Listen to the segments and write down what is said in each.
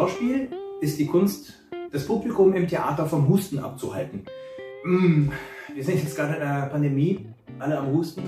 Schauspiel ist die Kunst, das Publikum im Theater vom Husten abzuhalten. Mm, wir sind jetzt gerade in der Pandemie, alle am Husten,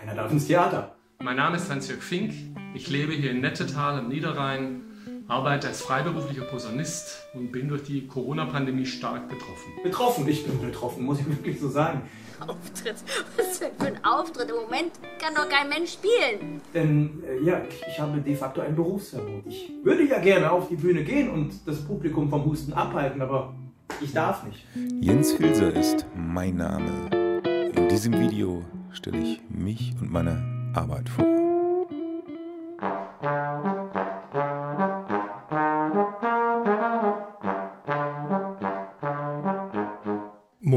keiner darf ins Theater. Mein Name ist Hans-Jörg Fink, ich lebe hier in Nettetal im Niederrhein, arbeite als freiberuflicher Posaunist und bin durch die Corona-Pandemie stark betroffen. Betroffen, ich bin betroffen, muss ich wirklich so sagen. Auftritt? Was ist denn für ein Auftritt? Im Moment kann doch kein Mensch spielen. Denn äh, ja, ich, habe de facto ein Berufsverbot. Ich würde ja gerne auf die Bühne gehen und das Publikum vom Husten abhalten, aber ich darf nicht. Jens Filser ist mein Name. In diesem Video stelle ich mich und meine Arbeit vor.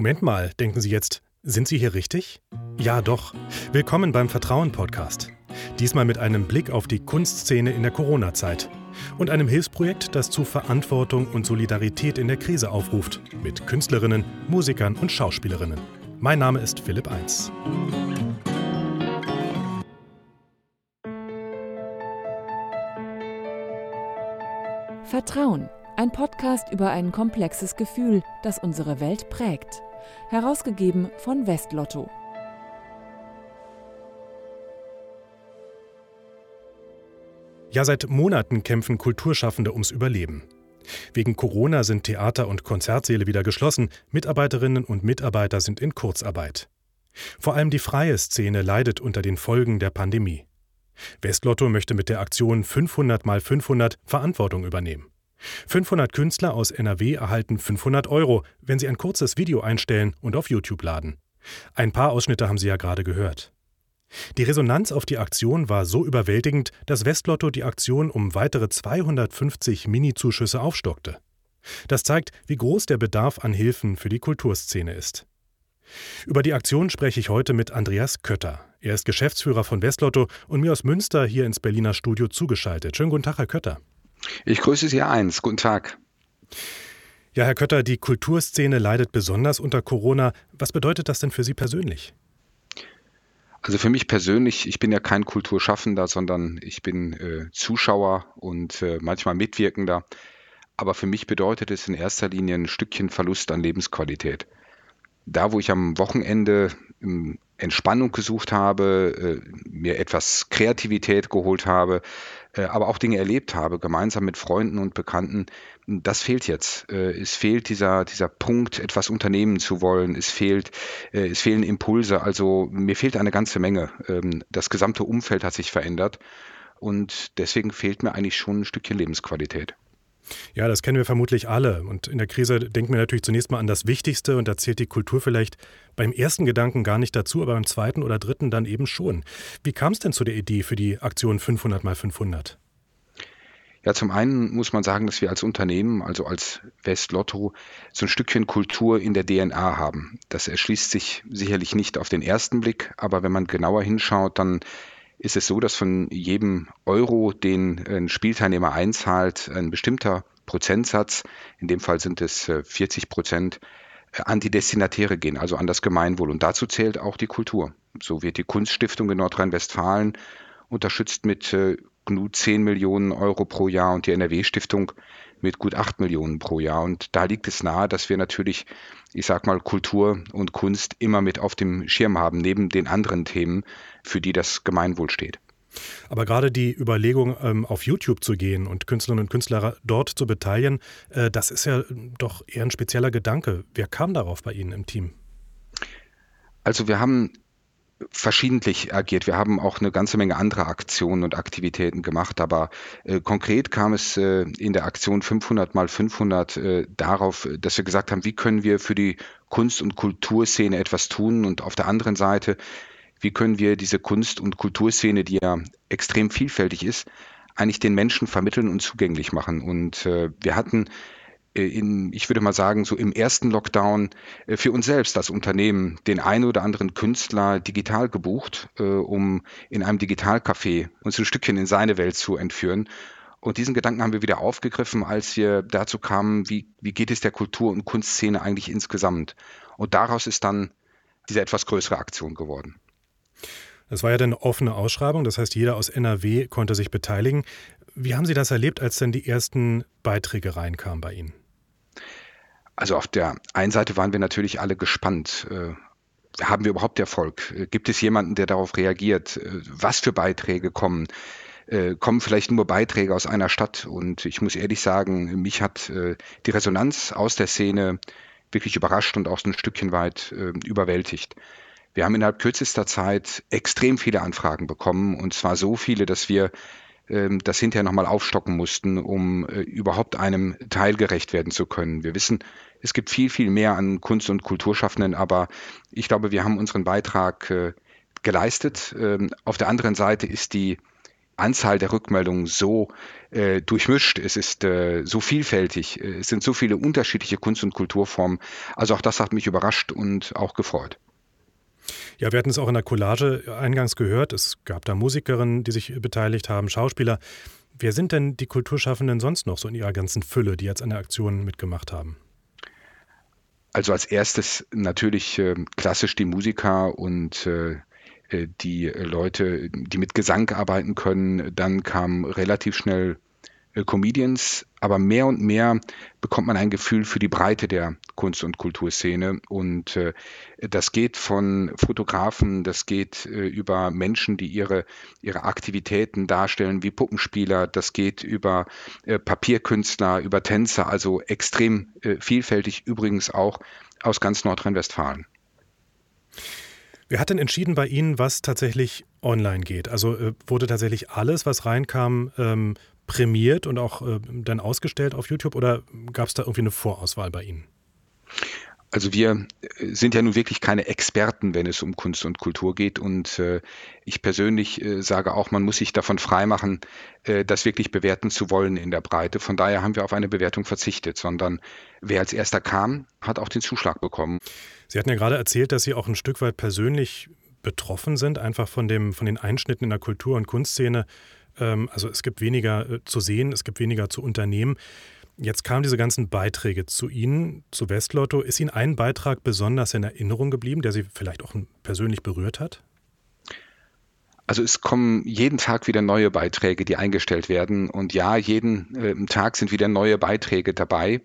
Moment mal, denken Sie jetzt, sind Sie hier richtig? Ja, doch. Willkommen beim Vertrauen-Podcast. Diesmal mit einem Blick auf die Kunstszene in der Corona-Zeit und einem Hilfsprojekt, das zu Verantwortung und Solidarität in der Krise aufruft, mit Künstlerinnen, Musikern und Schauspielerinnen. Mein Name ist Philipp Eins. Vertrauen, ein Podcast über ein komplexes Gefühl, das unsere Welt prägt. Herausgegeben von Westlotto. Ja, seit Monaten kämpfen Kulturschaffende ums Überleben. Wegen Corona sind Theater und Konzertsäle wieder geschlossen, Mitarbeiterinnen und Mitarbeiter sind in Kurzarbeit. Vor allem die freie Szene leidet unter den Folgen der Pandemie. Westlotto möchte mit der Aktion 500 mal 500 Verantwortung übernehmen. 500 Künstler aus NRW erhalten 500 Euro, wenn sie ein kurzes Video einstellen und auf YouTube laden. Ein paar Ausschnitte haben Sie ja gerade gehört. Die Resonanz auf die Aktion war so überwältigend, dass Westlotto die Aktion um weitere 250 Mini-Zuschüsse aufstockte. Das zeigt, wie groß der Bedarf an Hilfen für die Kulturszene ist. Über die Aktion spreche ich heute mit Andreas Kötter. Er ist Geschäftsführer von Westlotto und mir aus Münster hier ins Berliner Studio zugeschaltet. Schönen guten Tag, Herr Kötter. Ich grüße Sie eins. Guten Tag. Ja, Herr Kötter, die Kulturszene leidet besonders unter Corona. Was bedeutet das denn für Sie persönlich? Also für mich persönlich, ich bin ja kein Kulturschaffender, sondern ich bin äh, Zuschauer und äh, manchmal Mitwirkender. Aber für mich bedeutet es in erster Linie ein Stückchen Verlust an Lebensqualität. Da, wo ich am Wochenende ähm, Entspannung gesucht habe, äh, mir etwas Kreativität geholt habe, aber auch Dinge erlebt habe, gemeinsam mit Freunden und Bekannten, das fehlt jetzt. Äh, es fehlt dieser, dieser Punkt, etwas unternehmen zu wollen. Es fehlt, äh, es fehlen Impulse. Also mir fehlt eine ganze Menge. Ähm, das gesamte Umfeld hat sich verändert und deswegen fehlt mir eigentlich schon ein Stückchen Lebensqualität. Ja, das kennen wir vermutlich alle. Und in der Krise denken wir natürlich zunächst mal an das Wichtigste und da zählt die Kultur vielleicht beim ersten Gedanken gar nicht dazu, aber beim zweiten oder dritten dann eben schon. Wie kam es denn zu der Idee für die Aktion 500 mal 500? Ja, zum einen muss man sagen, dass wir als Unternehmen, also als Westlotto, so ein Stückchen Kultur in der DNA haben. Das erschließt sich sicherlich nicht auf den ersten Blick, aber wenn man genauer hinschaut, dann ist es so, dass von jedem Euro, den ein Spielteilnehmer einzahlt, ein bestimmter Prozentsatz, in dem Fall sind es 40 äh, Prozent, äh, an die Destinatäre gehen, also an das Gemeinwohl. Und dazu zählt auch die Kultur. So wird die Kunststiftung in Nordrhein-Westfalen unterstützt mit äh, gut 10 Millionen Euro pro Jahr und die NRW-Stiftung mit gut 8 Millionen pro Jahr. Und da liegt es nahe, dass wir natürlich, ich sag mal, Kultur und Kunst immer mit auf dem Schirm haben, neben den anderen Themen, für die das Gemeinwohl steht. Aber gerade die Überlegung, ähm, auf YouTube zu gehen und Künstlerinnen und Künstler dort zu beteiligen, äh, das ist ja doch eher ein spezieller Gedanke. Wer kam darauf bei Ihnen im Team? Also wir haben verschiedentlich agiert. Wir haben auch eine ganze Menge andere Aktionen und Aktivitäten gemacht, aber äh, konkret kam es äh, in der Aktion 500 mal 500 äh, darauf, dass wir gesagt haben, wie können wir für die Kunst- und Kulturszene etwas tun und auf der anderen Seite, wie können wir diese Kunst- und Kulturszene, die ja extrem vielfältig ist, eigentlich den Menschen vermitteln und zugänglich machen. Und äh, wir hatten in, ich würde mal sagen, so im ersten Lockdown äh, für uns selbst als Unternehmen den einen oder anderen Künstler digital gebucht, äh, um in einem Digitalcafé uns ein Stückchen in seine Welt zu entführen. Und diesen Gedanken haben wir wieder aufgegriffen, als wir dazu kamen, wie, wie geht es der Kultur- und Kunstszene eigentlich insgesamt. Und daraus ist dann diese etwas größere Aktion geworden. Das war ja dann eine offene Ausschreibung, das heißt, jeder aus NRW konnte sich beteiligen. Wie haben Sie das erlebt, als dann die ersten Beiträge reinkamen bei Ihnen? Also auf der einen Seite waren wir natürlich alle gespannt. Äh, haben wir überhaupt Erfolg? Äh, gibt es jemanden, der darauf reagiert? Äh, was für Beiträge kommen? kommen vielleicht nur Beiträge aus einer Stadt. Und ich muss ehrlich sagen, mich hat die Resonanz aus der Szene wirklich überrascht und auch so ein Stückchen weit überwältigt. Wir haben innerhalb kürzester Zeit extrem viele Anfragen bekommen und zwar so viele, dass wir das hinterher nochmal aufstocken mussten, um äh, überhaupt einem Teil gerecht werden zu können. Wir wissen, es gibt viel, viel mehr an Kunst- und Kulturschaffenden, aber ich glaube, wir haben unseren Beitrag äh, geleistet. Ähm, auf der anderen Seite ist die Anzahl der Rückmeldungen so äh, durchmischt, es ist äh, so vielfältig, es sind so viele unterschiedliche Kunst- und Kulturformen. Also auch das hat mich überrascht und auch gefreut. Ja, wir hatten es auch in der Collage eingangs gehört. Es gab da Musikerinnen, die sich beteiligt haben, Schauspieler. Wer sind denn die Kulturschaffenden sonst noch so in ihrer ganzen Fülle, die jetzt an der Aktion mitgemacht haben? Also als erstes natürlich äh, klassisch die Musiker und äh, äh die Leute, die mit Gesang arbeiten können. Dann kam relativ schnell Comedians, aber mehr und mehr bekommt man ein Gefühl für die Breite der Kunst- und Kulturszene. Und äh, das geht von Fotografen, das geht äh, über Menschen, die ihre, ihre Aktivitäten darstellen, wie Puppenspieler, das geht über äh, Papierkünstler, über Tänzer, also extrem äh, vielfältig, übrigens auch aus ganz Nordrhein-Westfalen. Wer hat denn entschieden bei Ihnen, was tatsächlich online geht? Also äh, wurde tatsächlich alles, was reinkam, ähm, prämiert und auch äh, dann ausgestellt auf YouTube oder gab es da irgendwie eine Vorauswahl bei Ihnen? Also wir äh, sind ja nun wirklich keine Experten, wenn es um Kunst und Kultur geht. Und äh, ich persönlich äh, sage auch, man muss sich davon freimachen, äh, das wirklich bewerten zu wollen in der Breite. Von daher haben wir auf eine Bewertung verzichtet, sondern wer als erster kam, hat auch den Zuschlag bekommen. Sie hatten ja gerade erzählt, dass Sie auch ein Stück weit persönlich betroffen sind, einfach von, dem, von den Einschnitten in der Kultur- und Kunstszene. Ähm, also es gibt weniger äh, zu sehen, es gibt weniger zu unternehmen. Jetzt kamen diese ganzen Beiträge zu Ihnen, zu Westlotto. Ist Ihnen ein Beitrag besonders in Erinnerung geblieben, der Sie vielleicht auch persönlich berührt hat? Also es kommen jeden Tag wieder neue Beiträge, die eingestellt werden. Und ja, jeden äh, Tag sind wieder neue Beiträge dabei,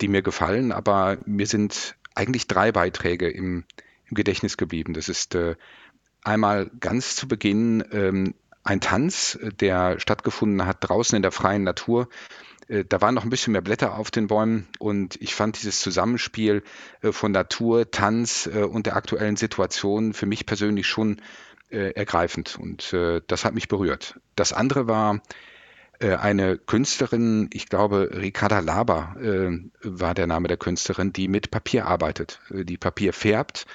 die mir gefallen. Aber mir sind eigentlich drei Beiträge im, im Gedächtnis geblieben. Das ist äh, einmal ganz zu Beginn ähm, ein Tanz, der stattgefunden hat draußen in der freien Natur. Äh, da waren noch ein bisschen mehr Blätter auf den Bäumen und ich fand dieses Zusammenspiel äh, von Natur, Tanz äh, und der aktuellen Situation für mich persönlich schon ergreifend und das hat mich berührt. Das andere war eine Künstlerin, ich glaube Ricarda Laber war der Name der Künstlerin, die mit Papier arbeitet, die Papier färbt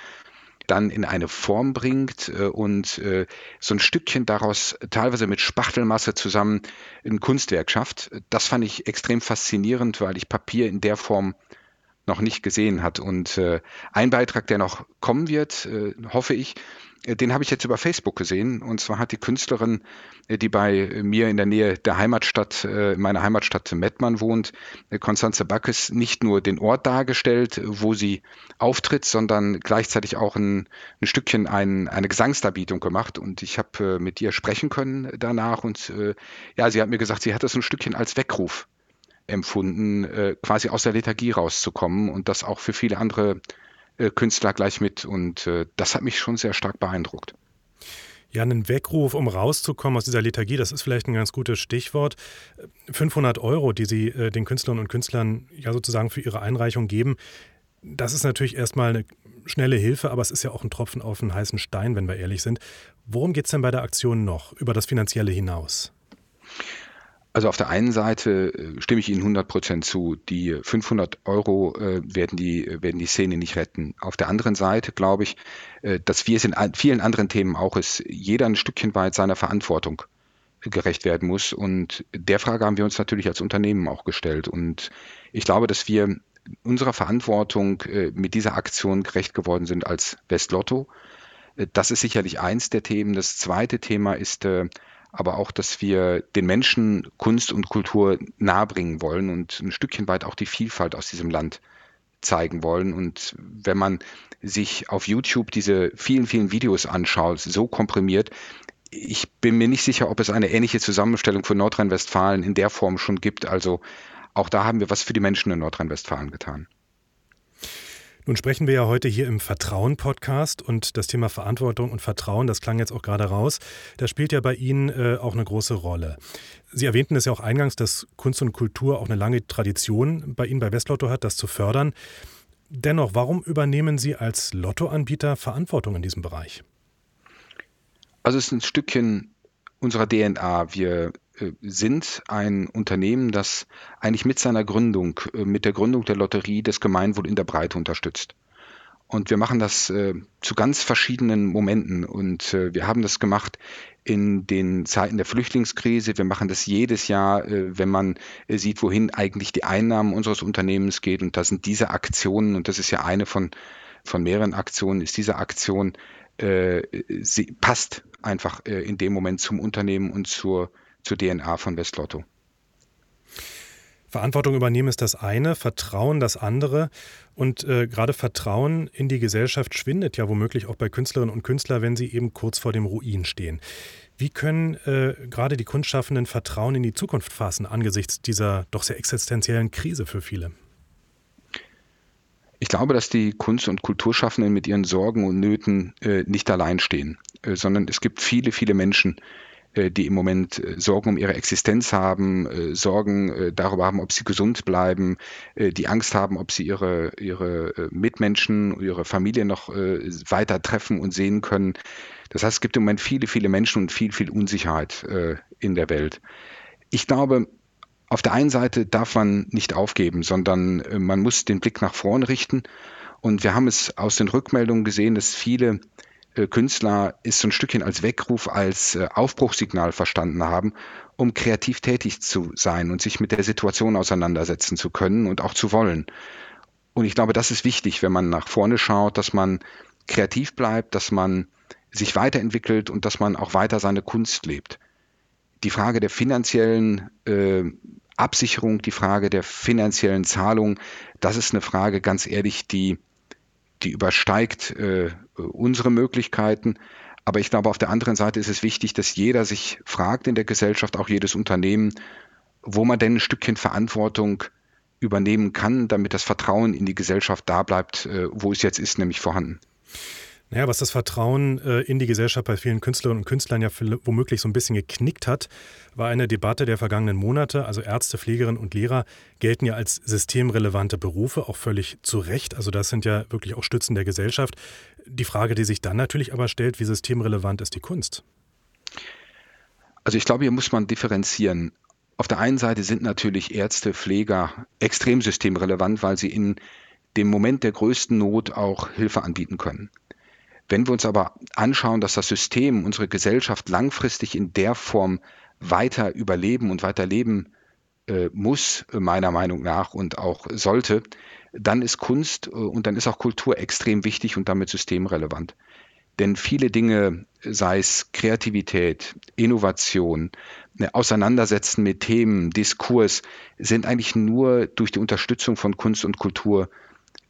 dann in eine Form bringt äh, und äh, so ein Stückchen daraus teilweise mit Spachtelmasse zusammen ein Kunstwerk schafft. Das fand ich extrem faszinierend, weil ich Papier in der Form noch nicht gesehen hat. Und äh, ein Beitrag, der noch kommen wird, äh, hoffe ich, äh, den habe ich jetzt über Facebook gesehen. Und zwar hat die Künstlerin, äh, die bei mir in der Nähe der Heimatstadt, äh, meiner Heimatstadt Mettmann wohnt, Konstanze Backes, nicht nur den Ort dargestellt, wo sie auftritt, sondern gleichzeitig auch ein, ein Stückchen ein, eine Gesangsdarbietung gemacht. Und ich habe mit ihr sprechen können danach. Und ja, sie hat mir gesagt, sie hat das ein Stückchen als Weckruf empfunden, quasi aus der Lethargie rauszukommen und das auch für viele andere äh, Künstler gleich mit. Und äh, das hat mich schon sehr stark beeindruckt. Ja, einen Weckruf, um rauszukommen aus dieser Lethargie, das ist vielleicht ein ganz gutes Stichwort. 500 Euro, die Sie äh, den Künstlerinnen und Künstlern ja sozusagen für ihre Einreichung geben, das ist natürlich erstmal eine schnelle Hilfe, aber es ist ja auch ein Tropfen auf einen heißen Stein, wenn wir ehrlich sind. Worum geht es denn bei der Aktion noch, über das Finanzielle hinaus? Also auf der einen Seite äh, stimme ich Ihnen 100 Prozent zu. Die 500 Euro äh, werden, die, werden die Szene nicht retten. Auf der anderen Seite glaube ich, äh, dass wie es in vielen anderen Themen auch ist, jeder ein Stückchen weit seiner Verantwortung gerecht werden muss. Und der Frage haben wir uns natürlich als Unternehmen auch gestellt. Und ich glaube, dass wir unserer Verantwortung äh, mit dieser Aktion gerecht geworden sind als Westlotto. Äh, das ist sicherlich eins der Themen. Das zweite Thema ist äh, aber auch, dass wir den Menschen Kunst und Kultur nahebringen wollen und ein Stückchen weit auch die Vielfalt aus diesem Land zeigen wollen. Und wenn man sich auf YouTube diese vielen, vielen Videos anschaut, so komprimiert, ich bin mir nicht sicher, ob es eine ähnliche Zusammenstellung für Nordrhein-Westfalen in der Form schon gibt. Also auch da haben wir was für die Menschen in Nordrhein-Westfalen getan. Nun sprechen wir ja heute hier im Vertrauen-Podcast und das Thema Verantwortung und Vertrauen, das klang jetzt auch gerade raus, das spielt ja bei Ihnen äh, auch eine große Rolle. Sie erwähnten es ja auch eingangs, dass Kunst und Kultur auch eine lange Tradition bei Ihnen bei Westlotto hat, das zu fördern. Dennoch, warum übernehmen Sie als Lottoanbieter Verantwortung in diesem Bereich? Also es ist ein Stückchen unserer DNA. Wir sind ein Unternehmen, das eigentlich mit seiner Gründung, äh, mit der Gründung der Lotterie das Gemeinwohl in der Breite unterstützt. Und wir machen das äh, zu ganz verschiedenen Momenten. Und äh, wir haben das gemacht in den Zeiten der Flüchtlingskrise. Wir machen das jedes Jahr, äh, wenn man äh, sieht, wohin eigentlich die Einnahmen unseres Unternehmens geht. Und da sind diese Aktionen, und das ist ja eine von, von mehreren Aktionen, ist diese Aktion, sie passt einfach in dem Moment zum Unternehmen und zur, zur DNA von Westlotto. Verantwortung übernehmen ist das eine, Vertrauen das andere. Und äh, gerade Vertrauen in die Gesellschaft schwindet ja womöglich auch bei Künstlerinnen und Künstlern, wenn sie eben kurz vor dem Ruin stehen. Wie können äh, gerade die Kunstschaffenden Vertrauen in die Zukunft fassen angesichts dieser doch sehr existenziellen Krise für viele? Ich glaube, dass die Kunst- und Kulturschaffenden mit ihren Sorgen und Nöten äh, nicht allein stehen, äh, sondern es gibt viele, viele Menschen, äh, die im Moment äh, Sorgen um ihre Existenz haben, äh, Sorgen darüber haben, ob sie gesund bleiben, die Angst haben, ob sie ihre, ihre Mitmenschen, ihre Familie noch weiter treffen und sehen können. Das heißt, es gibt im Moment viele, viele Menschen und viel, viel Unsicherheit in der Welt. Ich glaube, auf der einen Seite darf man nicht aufgeben, sondern man muss den Blick nach vorne richten. Und wir haben es aus den Rückmeldungen gesehen, dass viele äh, Künstler ist so ein Stückchen als Weckruf, als äh, Aufbruchssignal verstanden haben, um kreativ tätig zu sein und sich mit der Situation auseinandersetzen zu können und auch zu wollen. Und ich glaube, das ist wichtig, wenn man nach vorne schaut, dass man kreativ bleibt, dass man sich weiterentwickelt und dass man auch weiter seine Kunst lebt. Die Frage der finanziellen äh, Absicherung, die Frage der finanziellen Zahlung, das ist eine Frage, ganz ehrlich, die die übersteigt äh, unsere Möglichkeiten. Aber ich glaube, auf der anderen Seite ist es wichtig, dass jeder sich fragt in der Gesellschaft, auch jedes Unternehmen, wo man denn ein Stückchen Verantwortung übernehmen kann, damit das Vertrauen in die Gesellschaft da bleibt, äh, wo es jetzt ist, nämlich vorhanden. Naja, was das Vertrauen äh, in die Gesellschaft bei vielen Künstlerinnen und Künstlern ja womöglich so ein bisschen geknickt hat, war eine Debatte der vergangenen Monate. Also Ärzte, Pflegerinnen und Lehrer gelten ja als systemrelevante Berufe, auch völlig zu Recht. Also das sind ja wirklich auch Stützen der Gesellschaft. Die Frage, die sich dann natürlich aber stellt, wie systemrelevant ist die Kunst? Also ich glaube, hier muss man differenzieren. Auf der einen Seite sind natürlich Ärzte, Pfleger extrem systemrelevant, weil sie in dem Moment der größten Not auch Hilfe anbieten können. Wenn wir uns aber anschauen, dass das System, unsere Gesellschaft langfristig in der Form weiter überleben und weiterleben äh, muss, meiner Meinung nach, und auch sollte, dann ist Kunst äh, und dann ist auch Kultur extrem wichtig und damit systemrelevant. Denn viele Dinge, sei es Kreativität, Innovation, ne, Auseinandersetzen mit Themen, Diskurs, sind eigentlich nur durch die Unterstützung von Kunst und Kultur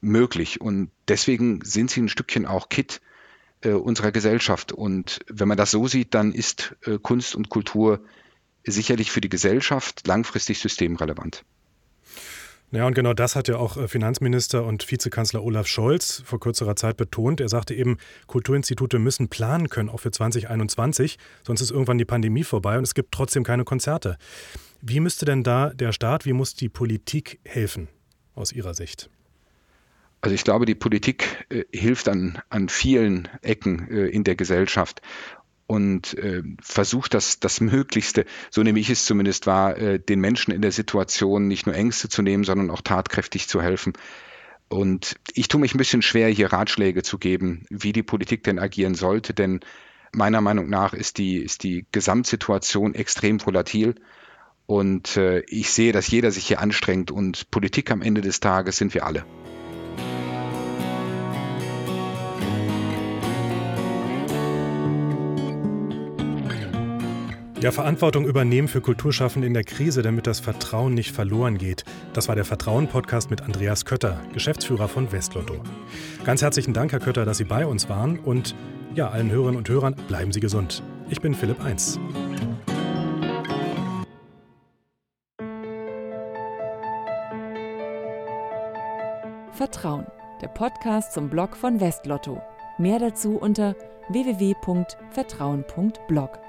möglich. Und deswegen sind sie ein Stückchen auch Kit äh, unserer Gesellschaft. Und wenn man das so sieht, dann ist äh, Kunst und Kultur sicherlich für die Gesellschaft langfristig systemrelevant. Ja, und genau das hat ja auch äh, Finanzminister und Vizekanzler Olaf Scholz vor kürzerer Zeit betont. Er sagte eben, Kulturinstitute müssen planen können, auch für 2021, sonst ist irgendwann die Pandemie vorbei und es gibt trotzdem keine Konzerte. Wie müsste denn da der Staat, wie muss die Politik helfen aus Ihrer Sicht? Also ich glaube, die Politik äh, hilft an, an vielen Ecken äh, in der Gesellschaft und äh, versucht das, das Möglichste, so nehme ich es zumindest wahr, äh, den Menschen in der Situation nicht nur Ängste zu nehmen, sondern auch tatkräftig zu helfen. Und ich tue mich ein bisschen schwer, hier Ratschläge zu geben, wie die Politik denn agieren sollte, denn meiner Meinung nach ist die, ist die Gesamtsituation extrem volatil. Und äh, ich sehe, dass jeder sich hier anstrengt und Politik am Ende des Tages sind wir alle. Ja, Verantwortung übernehmen für Kulturschaffende in der Krise, damit das Vertrauen nicht verloren geht. Das war der Vertrauen-Podcast mit Andreas Kötter, Geschäftsführer von Westlotto. Ganz herzlichen Dank, Herr Kötter, dass Sie bei uns waren und ja, allen Hörerinnen und Hörern bleiben Sie gesund. Ich bin Philipp 1. Vertrauen, der Podcast zum Blog von Westlotto. Mehr dazu unter www.vertrauen.blog.